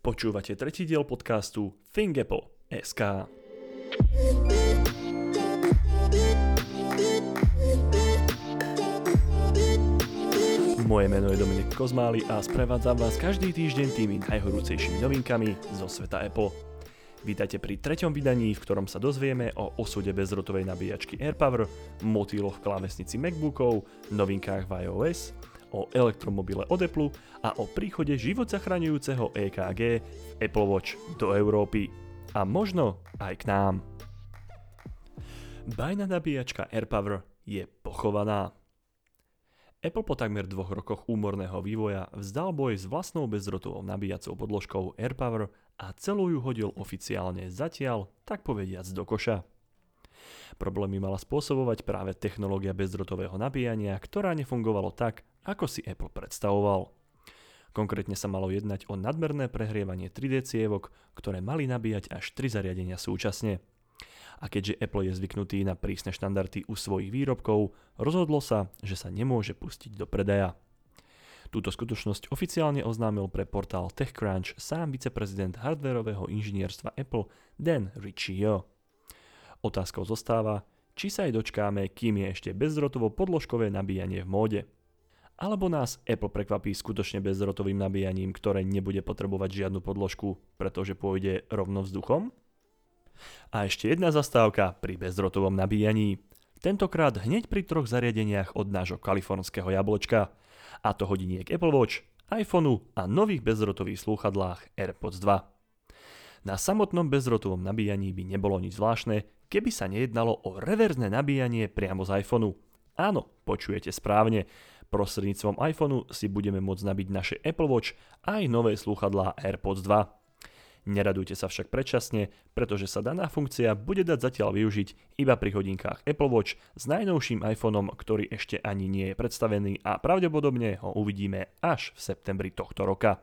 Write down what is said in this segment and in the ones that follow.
Počúvate tretí diel podcastu ThinkApple.sk. Moje meno je Dominik Kozmály a sprevádzam vás každý týždeň tými najhorúcejšími novinkami zo sveta Apple. Vítajte pri treťom vydaní, v ktorom sa dozvieme o osude bezrotovej nabíjačky AirPower, motýloch klávesnici MacBookov, novinkách v iOS, o elektromobile od Apple a o príchode život zachraňujúceho EKG v Apple Watch do Európy. A možno aj k nám. Bajná nabíjačka AirPower je pochovaná. Apple po takmer dvoch rokoch úmorného vývoja vzdal boj s vlastnou bezdrotovou nabíjacou podložkou AirPower a celú ju hodil oficiálne zatiaľ, tak povediac do koša. Problémy mala spôsobovať práve technológia bezdrotového nabíjania, ktorá nefungovalo tak, ako si Apple predstavoval. Konkrétne sa malo jednať o nadmerné prehrievanie 3D cievok, ktoré mali nabíjať až 3 zariadenia súčasne. A keďže Apple je zvyknutý na prísne štandardy u svojich výrobkov, rozhodlo sa, že sa nemôže pustiť do predaja. Túto skutočnosť oficiálne oznámil pre portál TechCrunch sám viceprezident hardwareového inžinierstva Apple Dan Riccio. Otázkou zostáva, či sa aj dočkáme, kým je ešte bezdrotovo podložkové nabíjanie v móde. Alebo nás Apple prekvapí skutočne bezdrotovým nabíjaním, ktoré nebude potrebovať žiadnu podložku, pretože pôjde rovno vzduchom? A ešte jedna zastávka pri bezdrotovom nabíjaní. Tentokrát hneď pri troch zariadeniach od nášho kalifornského jablčka. A to hodiniek Apple Watch, iPhoneu a nových bezdrotových slúchadlách AirPods 2. Na samotnom bezdrotovom nabíjaní by nebolo nič zvláštne, keby sa nejednalo o reverzné nabíjanie priamo z iPhoneu. Áno, počujete správne. Prostredníctvom iPhoneu si budeme môcť nabiť naše Apple Watch aj nové slúchadlá AirPods 2. Neradujte sa však predčasne, pretože sa daná funkcia bude dať zatiaľ využiť iba pri hodinkách Apple Watch s najnovším iPhoneom, ktorý ešte ani nie je predstavený a pravdepodobne ho uvidíme až v septembri tohto roka.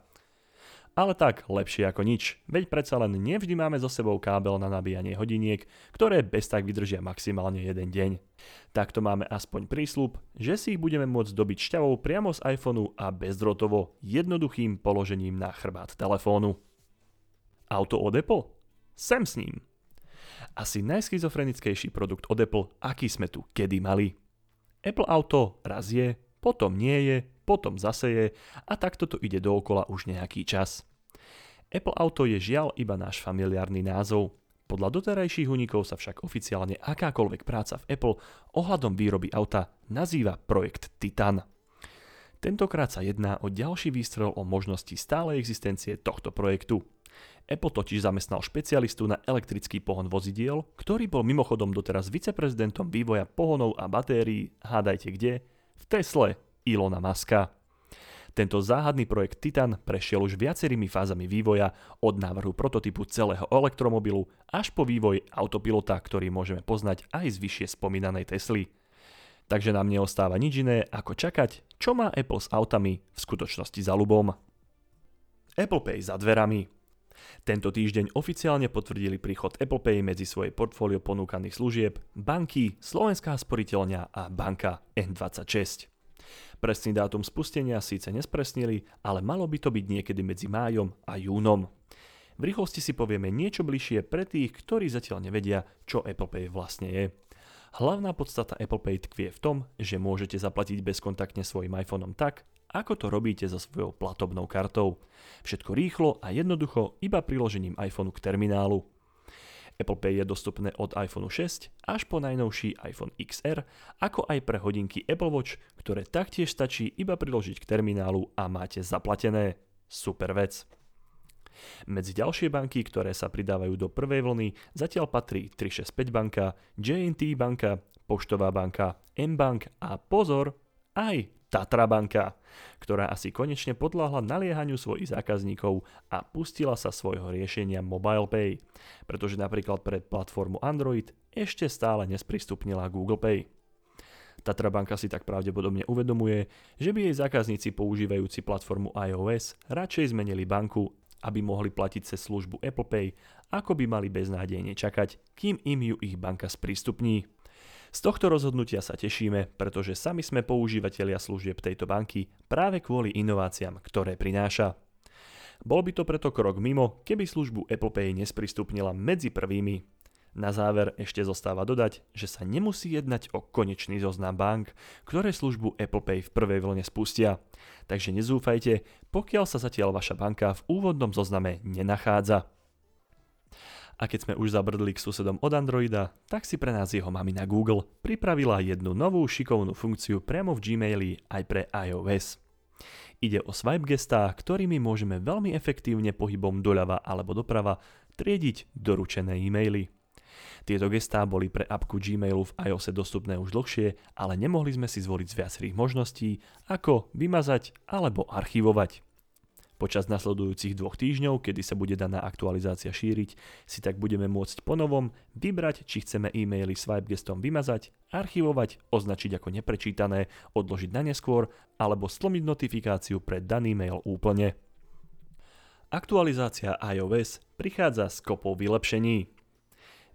Ale tak, lepšie ako nič, veď predsa len nevždy máme so sebou kábel na nabíjanie hodiniek, ktoré bez tak vydržia maximálne jeden deň. Takto máme aspoň prísľub, že si ich budeme môcť dobiť šťavou priamo z iPhoneu a bezdrotovo jednoduchým položením na chrbát telefónu. Auto od Apple? Sem s ním. Asi najschizofrenickejší produkt od Apple, aký sme tu kedy mali. Apple Auto raz je, potom nie je, potom zase je a takto to ide dookola už nejaký čas. Apple Auto je žiaľ iba náš familiárny názov. Podľa doterajších unikov sa však oficiálne akákoľvek práca v Apple ohľadom výroby auta nazýva projekt Titan. Tentokrát sa jedná o ďalší výstrel o možnosti stálej existencie tohto projektu. Apple totiž zamestnal špecialistu na elektrický pohon vozidiel, ktorý bol mimochodom doteraz viceprezidentom vývoja pohonov a batérií, hádajte kde, Tesle Ilona Maska. Tento záhadný projekt Titan prešiel už viacerými fázami vývoja od návrhu prototypu celého elektromobilu až po vývoj autopilota, ktorý môžeme poznať aj z vyššie spomínanej Tesly. Takže nám neostáva nič iné ako čakať, čo má Apple s autami v skutočnosti za ľubom. Apple Pay za dverami. Tento týždeň oficiálne potvrdili príchod Apple Pay medzi svoje portfólio ponúkaných služieb banky, Slovenská sporiteľňa a banka N26. Presný dátum spustenia síce nespresnili, ale malo by to byť niekedy medzi májom a júnom. V rýchlosti si povieme niečo bližšie pre tých, ktorí zatiaľ nevedia, čo Apple Pay vlastne je. Hlavná podstata Apple Pay tkvie v tom, že môžete zaplatiť bezkontaktne svojim iPhoneom tak, ako to robíte so svojou platobnou kartou. Všetko rýchlo a jednoducho iba priložením iPhoneu k terminálu. Apple Pay je dostupné od iPhone 6 až po najnovší iPhone XR, ako aj pre hodinky Apple Watch, ktoré taktiež stačí iba priložiť k terminálu a máte zaplatené. Super vec. Medzi ďalšie banky, ktoré sa pridávajú do prvej vlny, zatiaľ patrí 365 banka, JNT banka, Poštová banka, M-bank a pozor, aj Tatra banka, ktorá asi konečne podľahla naliehaniu svojich zákazníkov a pustila sa svojho riešenia Mobile Pay, pretože napríklad pre platformu Android ešte stále nesprístupnila Google Pay. Tatra banka si tak pravdepodobne uvedomuje, že by jej zákazníci používajúci platformu iOS radšej zmenili banku, aby mohli platiť cez službu Apple Pay, ako by mali beznádejne čakať, kým im ju ich banka sprístupní. Z tohto rozhodnutia sa tešíme, pretože sami sme používateľia služieb tejto banky práve kvôli inováciám, ktoré prináša. Bol by to preto krok mimo, keby službu Apple Pay nesprístupnila medzi prvými. Na záver ešte zostáva dodať, že sa nemusí jednať o konečný zoznam bank, ktoré službu Apple Pay v prvej vlne spustia. Takže nezúfajte, pokiaľ sa zatiaľ vaša banka v úvodnom zozname nenachádza. A keď sme už zabrdli k susedom od Androida, tak si pre nás jeho mamina Google pripravila jednu novú šikovnú funkciu priamo v Gmaili aj pre iOS. Ide o swipe gestá, ktorými môžeme veľmi efektívne pohybom doľava alebo doprava triediť doručené e-maily. Tieto gestá boli pre apku Gmailu v iOS dostupné už dlhšie, ale nemohli sme si zvoliť z viacerých možností, ako vymazať alebo archivovať. Počas nasledujúcich dvoch týždňov, kedy sa bude daná aktualizácia šíriť, si tak budeme môcť ponovom vybrať, či chceme e-maily swipe gestom vymazať, archivovať, označiť ako neprečítané, odložiť na neskôr alebo stlmiť notifikáciu pre daný mail úplne. Aktualizácia iOS prichádza s kopou vylepšení.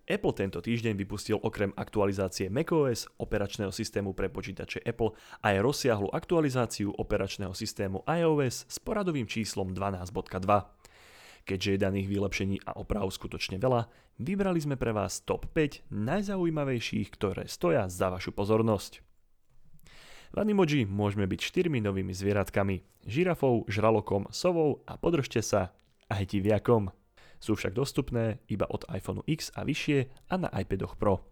Apple tento týždeň vypustil okrem aktualizácie macOS, operačného systému pre počítače Apple, aj rozsiahlu aktualizáciu operačného systému iOS s poradovým číslom 12.2. Keďže je daných vylepšení a oprav skutočne veľa, vybrali sme pre vás top 5 najzaujímavejších, ktoré stoja za vašu pozornosť. V Animoji môžeme byť štyrmi novými zvieratkami, žirafou, žralokom, sovou a podržte sa, aj diviakom sú však dostupné iba od iPhone X a vyššie a na iPadoch Pro.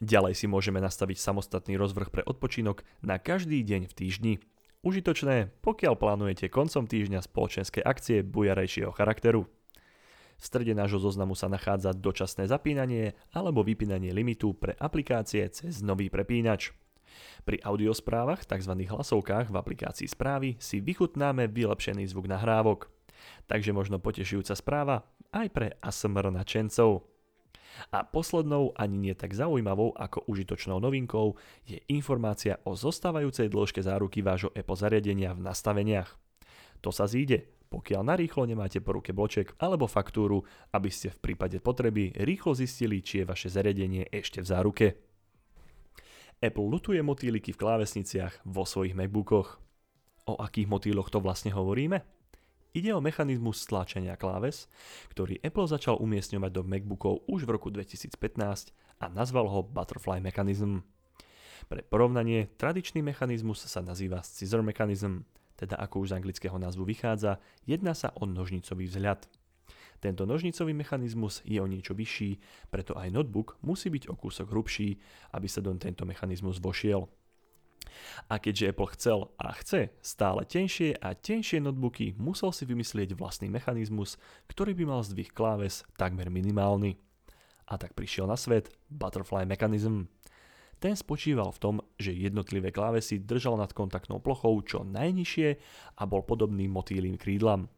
Ďalej si môžeme nastaviť samostatný rozvrh pre odpočinok na každý deň v týždni. Užitočné, pokiaľ plánujete koncom týždňa spoločenské akcie bujarejšieho charakteru. V strede nášho zoznamu sa nachádza dočasné zapínanie alebo vypínanie limitu pre aplikácie cez nový prepínač. Pri audiosprávach, tzv. hlasovkách v aplikácii správy si vychutnáme vylepšený zvuk nahrávok. Takže možno potešujúca správa aj pre ASMR načencov. A poslednou, ani nie tak zaujímavou ako užitočnou novinkou, je informácia o zostávajúcej dĺžke záruky vášho Apple zariadenia v nastaveniach. To sa zíde, pokiaľ narýchlo nemáte po ruke bloček alebo faktúru, aby ste v prípade potreby rýchlo zistili, či je vaše zariadenie ešte v záruke. Apple lutuje motýliky v klávesniciach vo svojich MacBookoch. O akých motýloch to vlastne hovoríme? Ide o mechanizmus stlačenia kláves, ktorý Apple začal umiestňovať do MacBookov už v roku 2015 a nazval ho Butterfly Mechanism. Pre porovnanie, tradičný mechanizmus sa nazýva Scissor Mechanism, teda ako už z anglického názvu vychádza, jedná sa o nožnicový vzhľad. Tento nožnicový mechanizmus je o niečo vyšší, preto aj notebook musí byť o kúsok hrubší, aby sa do tento mechanizmus vošiel. A keďže Apple chcel a chce stále tenšie a tenšie notebooky, musel si vymyslieť vlastný mechanizmus, ktorý by mal zdvih kláves takmer minimálny. A tak prišiel na svet Butterfly Mechanism. Ten spočíval v tom, že jednotlivé klávesy držal nad kontaktnou plochou čo najnižšie a bol podobný motýlým krídlam.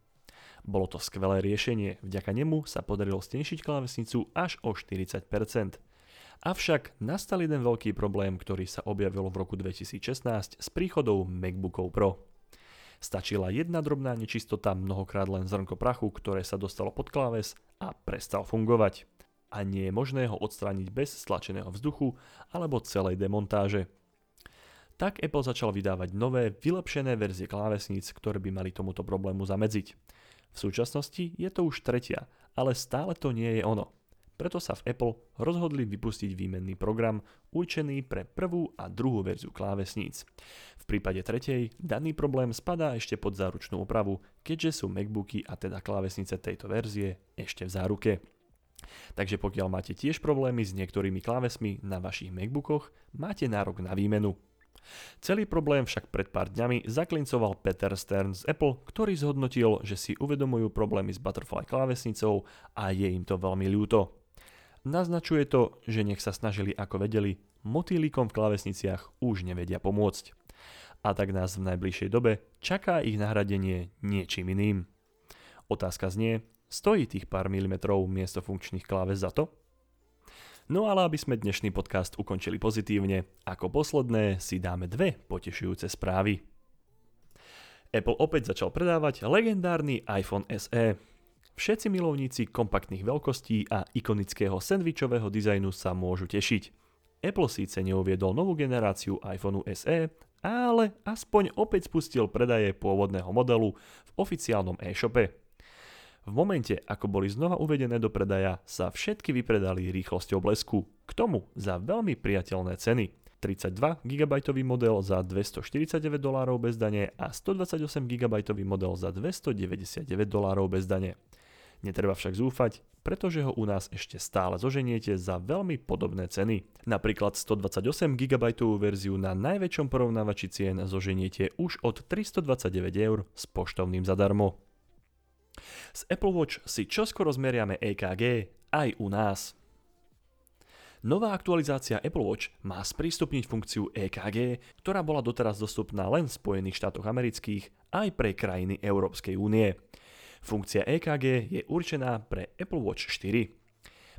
Bolo to skvelé riešenie, vďaka nemu sa podarilo stenšiť klávesnicu až o 40%. Avšak nastal jeden veľký problém, ktorý sa objavil v roku 2016 s príchodou MacBookov Pro. Stačila jedna drobná nečistota, mnohokrát len zrnko prachu, ktoré sa dostalo pod kláves a prestal fungovať. A nie je možné ho odstrániť bez stlačeného vzduchu alebo celej demontáže. Tak Apple začal vydávať nové, vylepšené verzie klávesníc, ktoré by mali tomuto problému zamedziť. V súčasnosti je to už tretia, ale stále to nie je ono. Preto sa v Apple rozhodli vypustiť výmenný program určený pre prvú a druhú verziu klávesníc. V prípade tretej daný problém spadá ešte pod záručnú opravu, keďže sú MacBooky a teda klávesnice tejto verzie ešte v záruke. Takže pokiaľ máte tiež problémy s niektorými klávesmi na vašich MacBookoch, máte nárok na výmenu. Celý problém však pred pár dňami zaklincoval Peter Stern z Apple, ktorý zhodnotil, že si uvedomujú problémy s Butterfly klávesnicou a je im to veľmi ľúto. Naznačuje to, že nech sa snažili ako vedeli, motýlikom v klávesniciach už nevedia pomôcť. A tak nás v najbližšej dobe čaká ich nahradenie niečím iným. Otázka znie, stojí tých pár milimetrov miesto funkčných kláves za to? No ale aby sme dnešný podcast ukončili pozitívne, ako posledné si dáme dve potešujúce správy. Apple opäť začal predávať legendárny iPhone SE. Všetci milovníci kompaktných veľkostí a ikonického sendvičového dizajnu sa môžu tešiť. Apple síce neuviedol novú generáciu iPhoneu SE, ale aspoň opäť spustil predaje pôvodného modelu v oficiálnom e-shope. V momente, ako boli znova uvedené do predaja, sa všetky vypredali rýchlosťou blesku. K tomu za veľmi priateľné ceny. 32 GB model za 249 dolárov bez dane a 128 GB model za 299 dolárov bez dane. Netreba však zúfať, pretože ho u nás ešte stále zoženiete za veľmi podobné ceny. Napríklad 128 GB verziu na najväčšom porovnávači cien zoženiete už od 329 eur s poštovným zadarmo. Z Apple Watch si čoskoro zmeriame EKG aj u nás. Nová aktualizácia Apple Watch má sprístupniť funkciu EKG, ktorá bola doteraz dostupná len v Spojených štátoch amerických aj pre krajiny Európskej únie. Funkcia EKG je určená pre Apple Watch 4.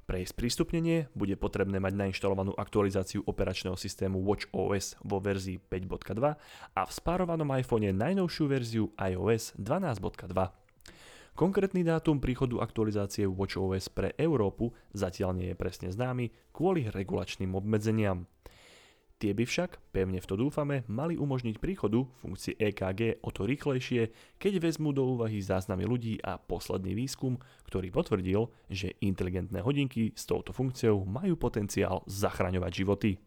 Pre jej sprístupnenie bude potrebné mať nainštalovanú aktualizáciu operačného systému Watch OS vo verzii 5.2 a v spárovanom iPhone najnovšiu verziu iOS 12.2. Konkrétny dátum príchodu aktualizácie WatchOS pre Európu zatiaľ nie je presne známy kvôli regulačným obmedzeniam. Tie by však, pevne v to dúfame, mali umožniť príchodu funkcie EKG o to rýchlejšie, keď vezmú do úvahy záznamy ľudí a posledný výskum, ktorý potvrdil, že inteligentné hodinky s touto funkciou majú potenciál zachraňovať životy.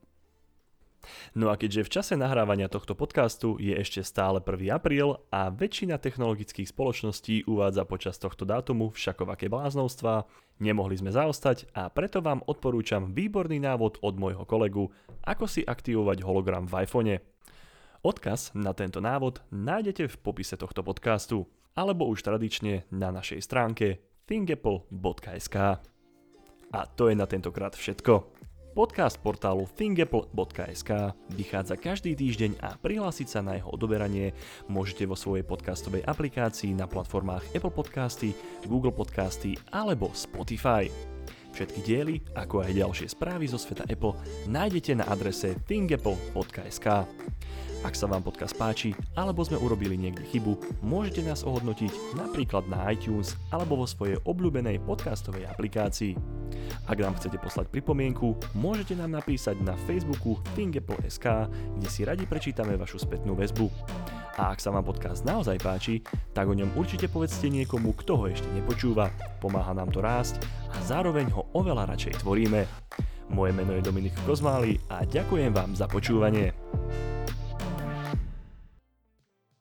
No a keďže v čase nahrávania tohto podcastu je ešte stále 1. apríl a väčšina technologických spoločností uvádza počas tohto dátumu všakovaké bláznovstvá, nemohli sme zaostať a preto vám odporúčam výborný návod od môjho kolegu, ako si aktivovať hologram v iPhone. Odkaz na tento návod nájdete v popise tohto podcastu alebo už tradične na našej stránke thingapple.sk. A to je na tentokrát všetko. Podcast portálu thingapple.sk vychádza každý týždeň a prihlásiť sa na jeho odoberanie môžete vo svojej podcastovej aplikácii na platformách Apple Podcasty, Google Podcasty alebo Spotify. Všetky diely, ako aj ďalšie správy zo sveta Apple nájdete na adrese thingapple.sk. Ak sa vám podcast páči, alebo sme urobili niekde chybu, môžete nás ohodnotiť napríklad na iTunes alebo vo svojej obľúbenej podcastovej aplikácii. Ak nám chcete poslať pripomienku, môžete nám napísať na Facebooku thingapple.sk, kde si radi prečítame vašu spätnú väzbu. A ak sa vám podcast naozaj páči, tak o ňom určite povedzte niekomu, kto ho ešte nepočúva, pomáha nám to rásť a zároveň ho oveľa radšej tvoríme. Moje meno je Dominik Kozmály a ďakujem vám za počúvanie.